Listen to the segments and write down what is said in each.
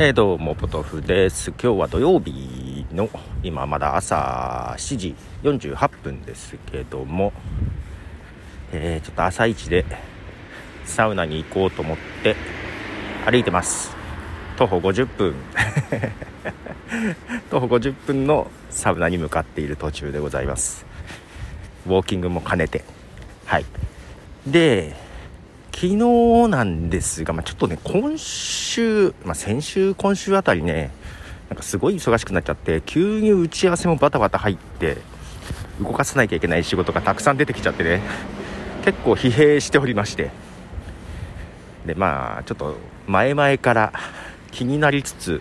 えー、どうもポトフです。今日は土曜日の今まだ朝7時48分ですけども、えー、ちょっと朝一でサウナに行こうと思って歩いてます。徒歩50分。徒歩50分のサウナに向かっている途中でございます。ウォーキングも兼ねて。はい。で昨日なんですが、まあ、ちょっとね、今週、まあ、先週、今週あたりね、なんかすごい忙しくなっちゃって、急に打ち合わせもバタバタ入って、動かさなきゃいけない仕事がたくさん出てきちゃってね、結構疲弊しておりまして、で、まあ、ちょっと前々から気になりつつ、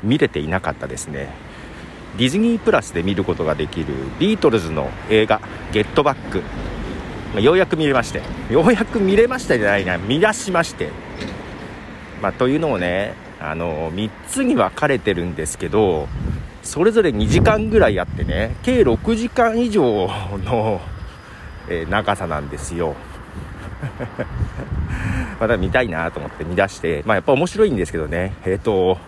見れていなかったですね、ディズニープラスで見ることができるビートルズの映画「ゲットバック」まあ、ようやく見れまして。ようやく見れましたじゃないな。見出しまして、まあ、というのもねあの3つに分かれてるんですけどそれぞれ2時間ぐらいあってね計6時間以上の、えー、長さなんですよ。まだ見たいなと思って見出して、まあ、やっぱ面白いんですけどね。えっ、ー、と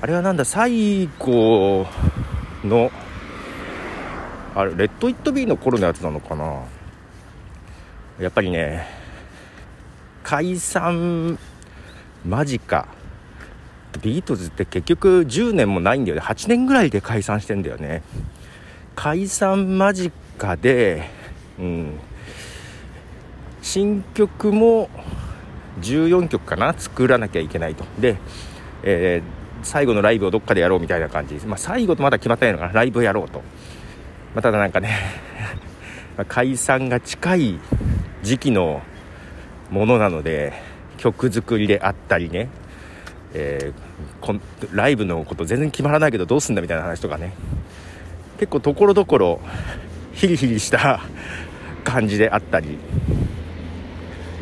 あれはなんだ最後のあれレッド・イット・ビーの頃のやつなのかな？やっぱりね解散間近ビートズって結局10年もないんだよね。8年ぐらいで解散してんだよね。解散間近で、うん、新曲も14曲かな？作らなきゃいけないと。で、えー、最後のライブをどっかでやろうみたいな感じ。です、まあ、最後とまだ決まってないのかな。ライブをやろうと、まあ、ただなんかね解散が近い時期のものなので曲作りであったりね、えー、ライブのこと全然決まらないけどどうすんだみたいな話とかね。結構ところどころヒリヒリした感じであったり。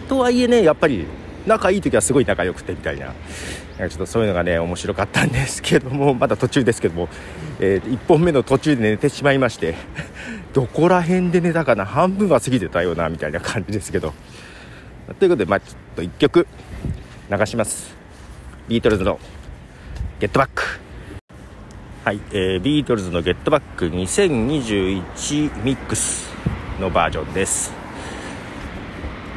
とはいえねやっぱり仲いい時はすごい仲良くてみたいな。ちょっとそういうのがね面白かったんですけども まだ途中ですけども、えー、1本目の途中で寝てしまいまして どこら辺で寝たかな半分は過ぎてたよなみたいな感じですけど。ということでまあちょっと1曲流します。ビートルズの「ゲットバック」はい、えー、ビートルズの「ゲットバック2021ミックス」のバージョンです。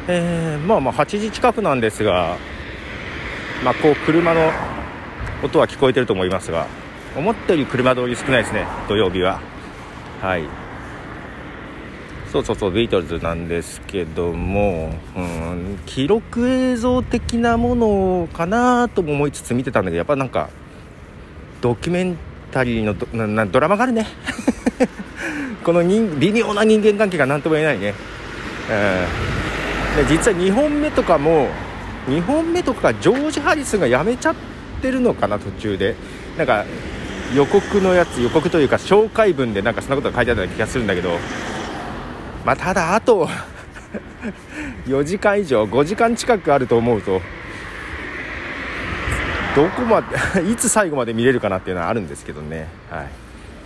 えー、まあまあ8時近くなんですがまあこう車の音は聞こえてると思いますが思ったより車通り少ないですね土曜日は。はい。そうそうそうビートルズなんですけども、うん、記録映像的なものかなとも思いつつ見てたんだけどやっぱなんかドキュメンタリーのドなドラマがあるね。この人微妙な人間関係が何とも言えないね、うん、で実は2本目とかも2本目とかジョージ・ハリスが辞めちゃってるのかな途中で。なんか予告のやつ予告というか紹介文でなんかそんなことが書いてあった気がするんだけど。まあ、ただあと 4時間以上5時間近くあると思うとどこまで いつ最後まで見れるかなっていうのはあるんですけどね、はい、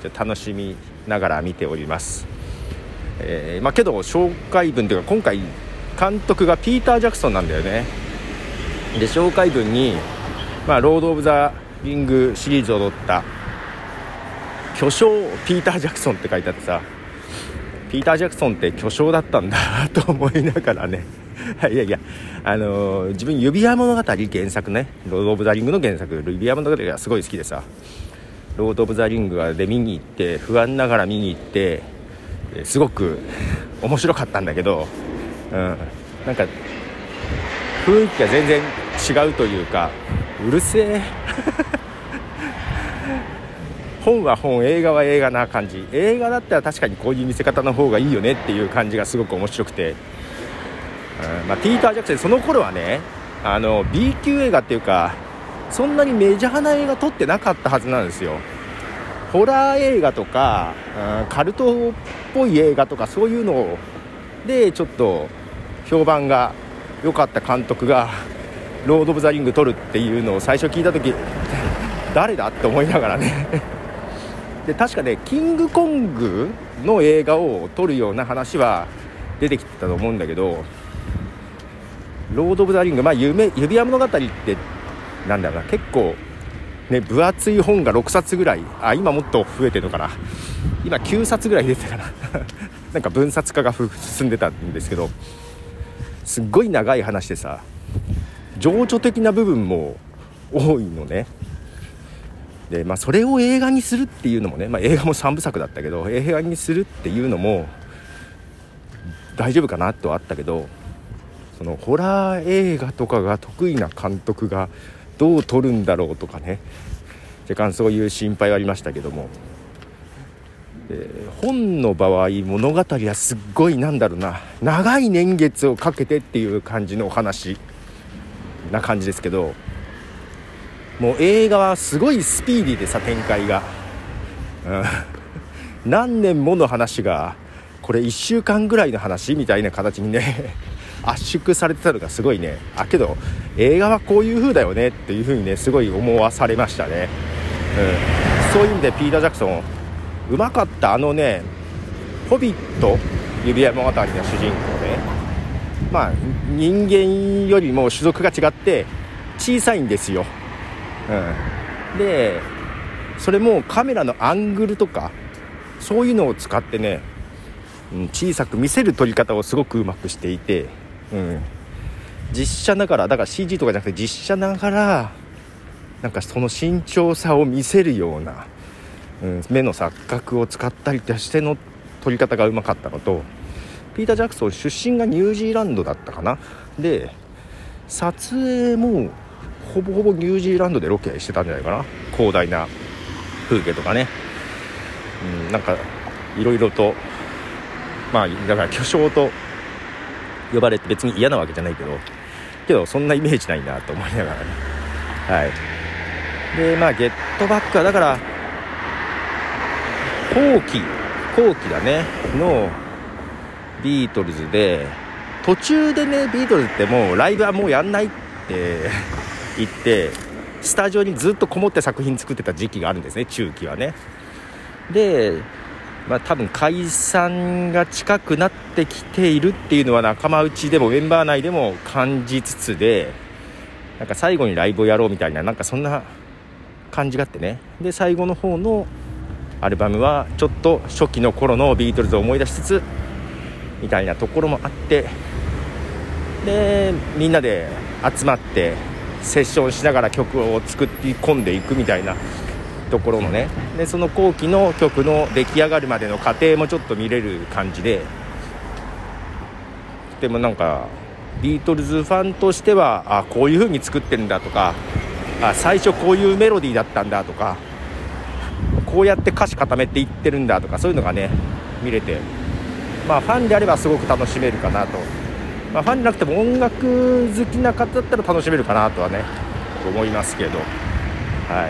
じゃ楽しみながら見ております、えー、まあ、けど紹介文というか今回監督がピーター・ジャクソンなんだよね。で紹介文に、まあ、ロード・オブ・ザ・リングシリーズを撮った巨匠ピーター・ジャクソンって書いてあってさピーター・ジャクソンって巨匠だったんだと思いながらね。いやいや、あのー、自分指輪物語原作ね。ロード・オブ・ザ・リングの原作指輪物語がすごい好きでさ。ロード・オブ・ザ・リングはで見に行って不安ながら見に行ってすごく面白かったんだけど、うん、なんか雰囲気が全然違うというかうるせえ。本は本映画は映画な感じ。映画だったら確かにこういう見せ方の方がいいよねっていう感じがすごく面白くて、うん。まあ、ピーター・ジャクソンその頃はねあの B 級映画っていうかそんなにメジャーな映画撮ってなかったはずなんですよ。ホラー映画とか、うん、カルトっぽい映画とかそういうのをでちょっと評判が良かった監督がロード・オブ・ザ・リング撮るっていうのを最初聞いた時 誰だって思いながらね。で確かねキングコングの映画を撮るような話は出てきてたと思うんだけどロード・オブ・ザ・リング、まあ、夢指輪物語ってなんだろうな。結構ね分厚い本が6冊ぐらいあ今もっと増えてるのかな。今9冊ぐらい出てたかな。なんか分冊化が進んでたんですけどすっごい長い話でさ情緒的な部分も多いのね。でまあそれを映画にするっていうのもね、まあ、映画も3部作だったけど映画にするっていうのも大丈夫かなとはあったけどそのホラー映画とかが得意な監督がどう撮るんだろうとかね。若干そういう心配はありましたけども。で本の場合物語はすっごいなんだろうな。長い年月をかけてっていう感じのお話な感じですけどもう映画はすごいスピーディーでさ展開が、うん、何年もの話がこれ1週間ぐらいの話みたいな形にね 圧縮されてたのがすごいね。あけど映画はこういう風だよねっていう風にねすごい思わされましたね、うん、そういう意味でピーター・ジャクソンうまかったあのね「ホビット指輪物語」の主人公ね。まあ人間よりも種族が違って小さいんですよ、うん、でそれもカメラのアングルとかそういうのを使ってね、うん、小さく見せる撮り方をすごくうまくしていてうん、実写ながらだから CG とかじゃなくて実写ながらなんかその慎重さを見せるような、うん、目の錯覚を使ったりしての撮り方がうまかったのとピーター・ジャクソン出身がニュージーランドだったかな。で撮影もほぼほぼニュージーランドでロケしてたんじゃないかな。広大な風景とかね、うん、なんかいろいろとまあだから巨匠と呼ばれて別に嫌なわけじゃないけどけどそんなイメージないなと思いながらね。はい。でまあゲットバックはだから後期後期だね。のビートルズで途中でねビートルズってもうライブはもうやんないって 言ってスタジオにずっとこもって作品作ってた時期があるんですね中期はね。でまあ、多分解散が近くなってきているっていうのは仲間内でもメンバー内でも感じつつでなんか最後にライブをやろうみたいななんかそんな感じがあってね。で最後の方のアルバムはちょっと初期の頃のビートルズを思い出しつつみたいなところもあってでみんなで集まってセッションしながら曲を作り込んでいくみたいなところのねでその後期の曲の出来上がるまでの過程もちょっと見れる感じででもなんかビートルズファンとしてはあこういう風に作ってるんだとかあ最初こういうメロディーだったんだとかこうやって歌詞固めていってるんだとかそういうのがね見れて。まあファンであればすごく楽しめるかなと、まあ、ファンじゃなくても音楽好きな方だったら楽しめるかなとはね思いますけど。は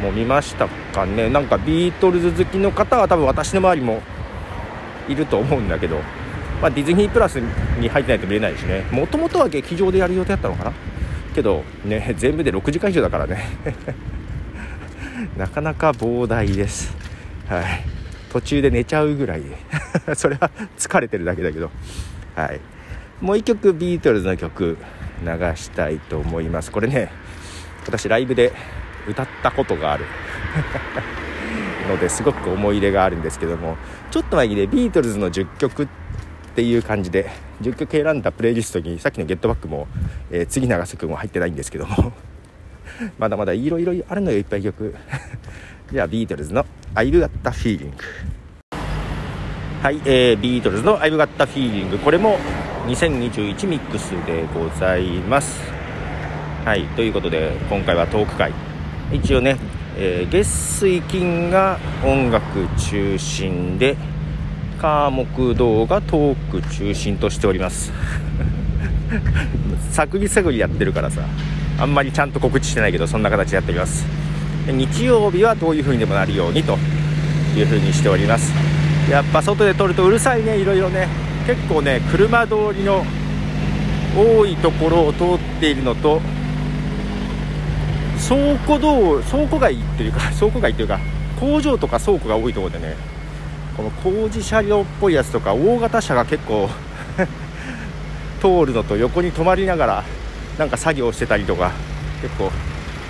い。もう見ましたかね。なんかビートルズ好きの方は多分私の周りもいると思うんだけど、まあ、ディズニープラスに入ってないと見れないしね。もともとは劇場でやる予定だったのかな？けどね全部で6時間以上だからね。なかなか膨大です。はい。途中で寝ちゃうぐらい それは疲れてるだけだけど。はい。もう1曲ビートルズの曲流したいと思います。これね私ライブで歌ったことがある。のですごく思い入れがあるんですけども。ちょっと前にねビートルズの10曲っていう感じで10曲選んだプレイリストにさっきの「ゲットバックも」えー、次永瀬君も入ってないんですけども。まだまだいろいろあるのよいっぱい曲。じゃあビートルズの「I've Got a Feeling」はい、えー、ビートルズの「I've Got a Feeling」これも2021ミックスでございます。はいということで今回はトーク会。一応ね、えー、月水金が音楽中心で火木道がトーク中心としております。探り探りやってるからさあんまりちゃんと告知してないけどそんな形でやっております。日曜日はどういう風にでもなるようにという風にしております。やっぱ外で撮るとうるさいねいろいろね。結構ね車通りの多いところを通っているのと倉庫道倉庫街っていうか 倉庫街っていうか工場とか倉庫が多いところでねこの工事車両っぽいやつとか大型車が結構 通るのと横に止まりながらなんか作業してたりとか結構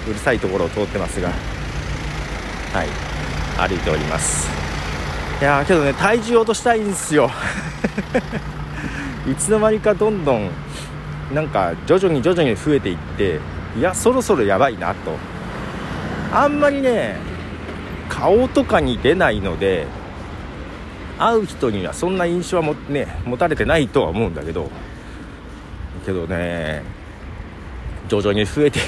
うるさいところを通ってますがはい歩いております。いやけどね体重落としたいんですよ。いつの間にかどんどんなんか徐々に徐々に増えていっていやそろそろやばいなと。あんまりね顔とかに出ないので会う人にはそんな印象はも、ね、持たれてないとは思うんだけどけどね徐々に増えて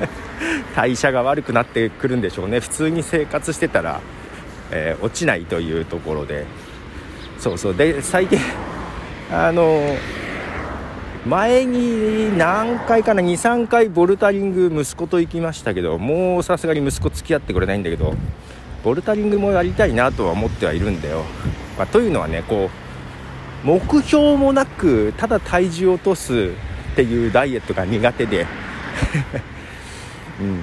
代謝が悪くなってくるんでしょうね。普通に生活してたら、えー、落ちないというところで。そうそう。で最近あの前に何回かな23回ボルタリング息子と行きましたけどもうさすがに息子付き合ってくれないんだけどボルタリングもやりたいなとは思ってはいるんだよ、まあ、というのはねこう目標もなくただ体重を落とすっていうダイエットが苦手で。うん。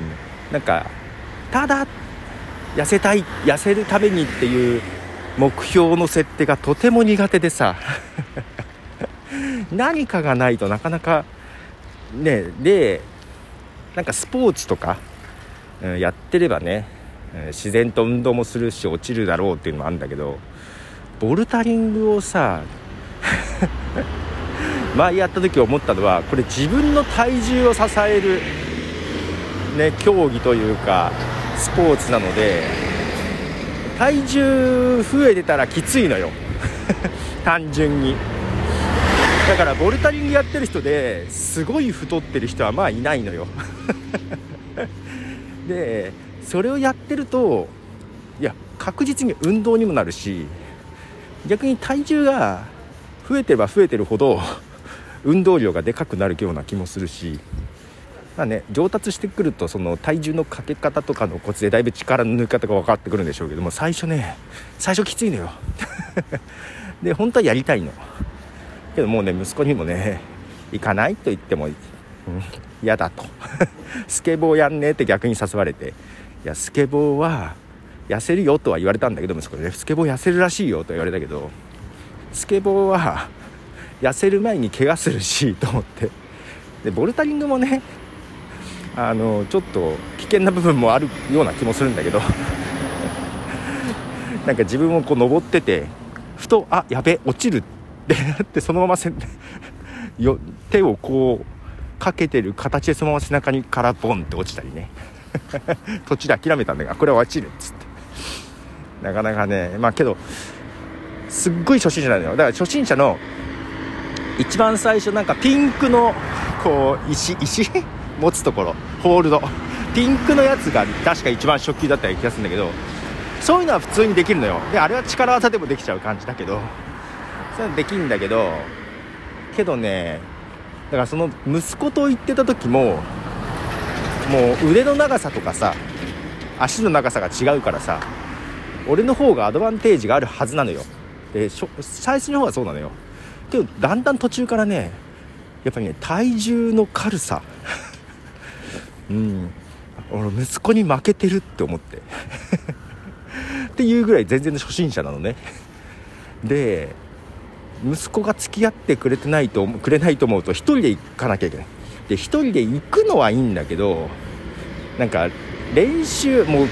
なんかただ痩せたい痩せるためにっていう目標の設定がとても苦手でさ。何かがないとなかなかねでなんかスポーツとか、うん、やってればね自然と運動もするし落ちるだろうっていうのもあるんだけどボルタリングをさ 前やった時思ったのはこれ自分の体重を支える、ね、競技というかスポーツなので体重増えてたらきついのよ 単純に。だからボルタリングやってる人ですごい太ってる人はまあいないのよ でそれをやってるといや確実に運動にもなるし逆に体重が増えてれば増えてるほど運動量がでかくなるような気もするしまあね上達してくるとその体重のかけ方とかのコツでだいぶ力の抜き方が分かってくるんでしょうけども最初ね最初きついのよ。で本当はやりたいの。けどもうね息子にもね行かないと言っても、うん、嫌だと。スケボーやんねって逆に誘われて。いやスケボーは痩せるよとは言われたんだけど息子ねスケボー痩せるらしいよと言われたけどスケボーは痩せる前に怪我するしと思って。でボルタリングもねあのちょっと危険な部分もあるような気もするんだけど。なんか自分もこう登っててふとあやべ落ちるってなってそのまませ よ手をこうかけてる形でそのまま背中にからボンって落ちたりね。途中で諦めたんだがこれは落ちるっつって。なかなかねまあけどすっごい初心者なのよ。だから初心者の一番最初なんかピンクのこう石石？持つところ。ホールド。ピンクのやつが確か一番初級だったような気がするんだけどそういうのは普通にできるのよ。であれは力技でもできちゃう感じだけどそういうのできんだけどけどねだからその息子と行ってた時ももう腕の長さとかさ足の長さが違うからさ俺の方がアドバンテージがあるはずなのよ。で最初の方はそうなのよ。けどだんだん途中からねやっぱりね体重の軽さ。うん。俺息子に負けてるって思って。っていうぐらい全然初心者なのね。で息子が付き合ってくれてないとくれないと思うと1人で行かなきゃいけない。で1人で行くのはいいんだけどなんか練習もう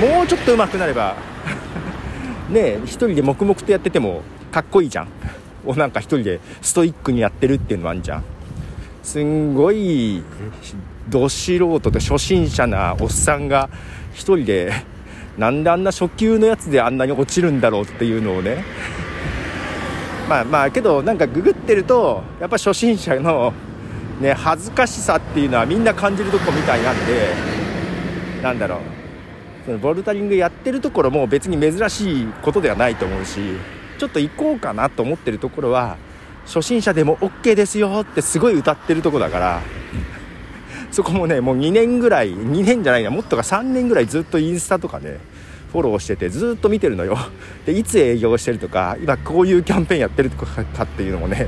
もうちょっと上手くなれば ねえ1人で黙々とやっててもかっこいいじゃん。おなんか1人でストイックにやってるっていうのもあるじゃん。すんごいど素人で初心者なおっさんが1人でなんであんな初級のやつであんなに落ちるんだろうっていうのをね。まあまあけどなんかググってるとやっぱ初心者のね恥ずかしさっていうのはみんな感じるとこみたいなんでなんだろう。そのボルダリングやってるところも別に珍しいことではないと思うし。ちょっと行こうかなと思ってるところは初心者でも OK ですよってすごい歌ってるとこだから そこもねもう2年ぐらい2年じゃないなもっとか3年ぐらいずっとインスタとかねフォローしててずっと見てるのよ。でいつ営業してるとか今こういうキャンペーンやってるとかっていうのもね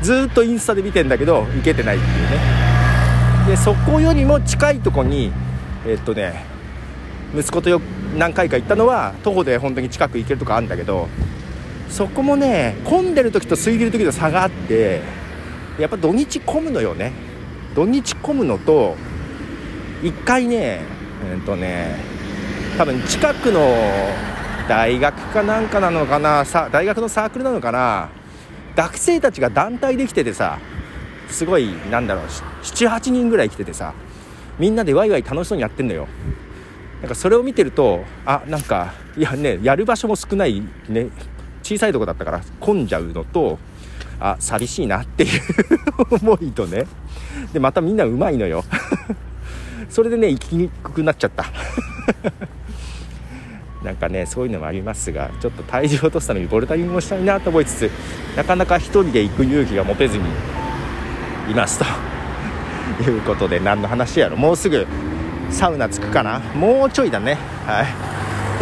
ずっとインスタで見てんだけど行けてないっていうね。でそこよりも近いとこにえっとね息子とよ何回か行ったのは徒歩で本当に近く行けるとかあるんだけどそこもね混んでる時と空いてる時と差があってやっぱ土日混むのよね。土日混むのと一回ねえっとね多分近くの大学かなんかなのかなさ大学のサークルなのかな学生たちが団体できててさすごいなんだろう78人ぐらい来ててさみんなでワイワイ楽しそうにやってんのよ。なんかそれを見てるとあなんかいやねやる場所も少ないね。小さいとこだったから混んじゃうのとあ寂しいなっていう 思いとね。でまたみんなうまいのよ。それでね行きにくくなっちゃった。なんかねそういうのもありますがちょっと体重落とすためにボルダリングをしたいなと思いつつなかなか1人で行く勇気が持てずにいますと。いうことで何の話やろ。もうすぐサウナ着くかな。もうちょいだね。はい。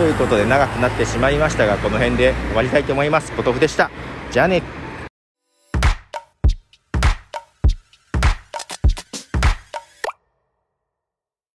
ということで長くなってしまいましたがこの辺で終わりたいと思います。ポトフでした。じゃあね。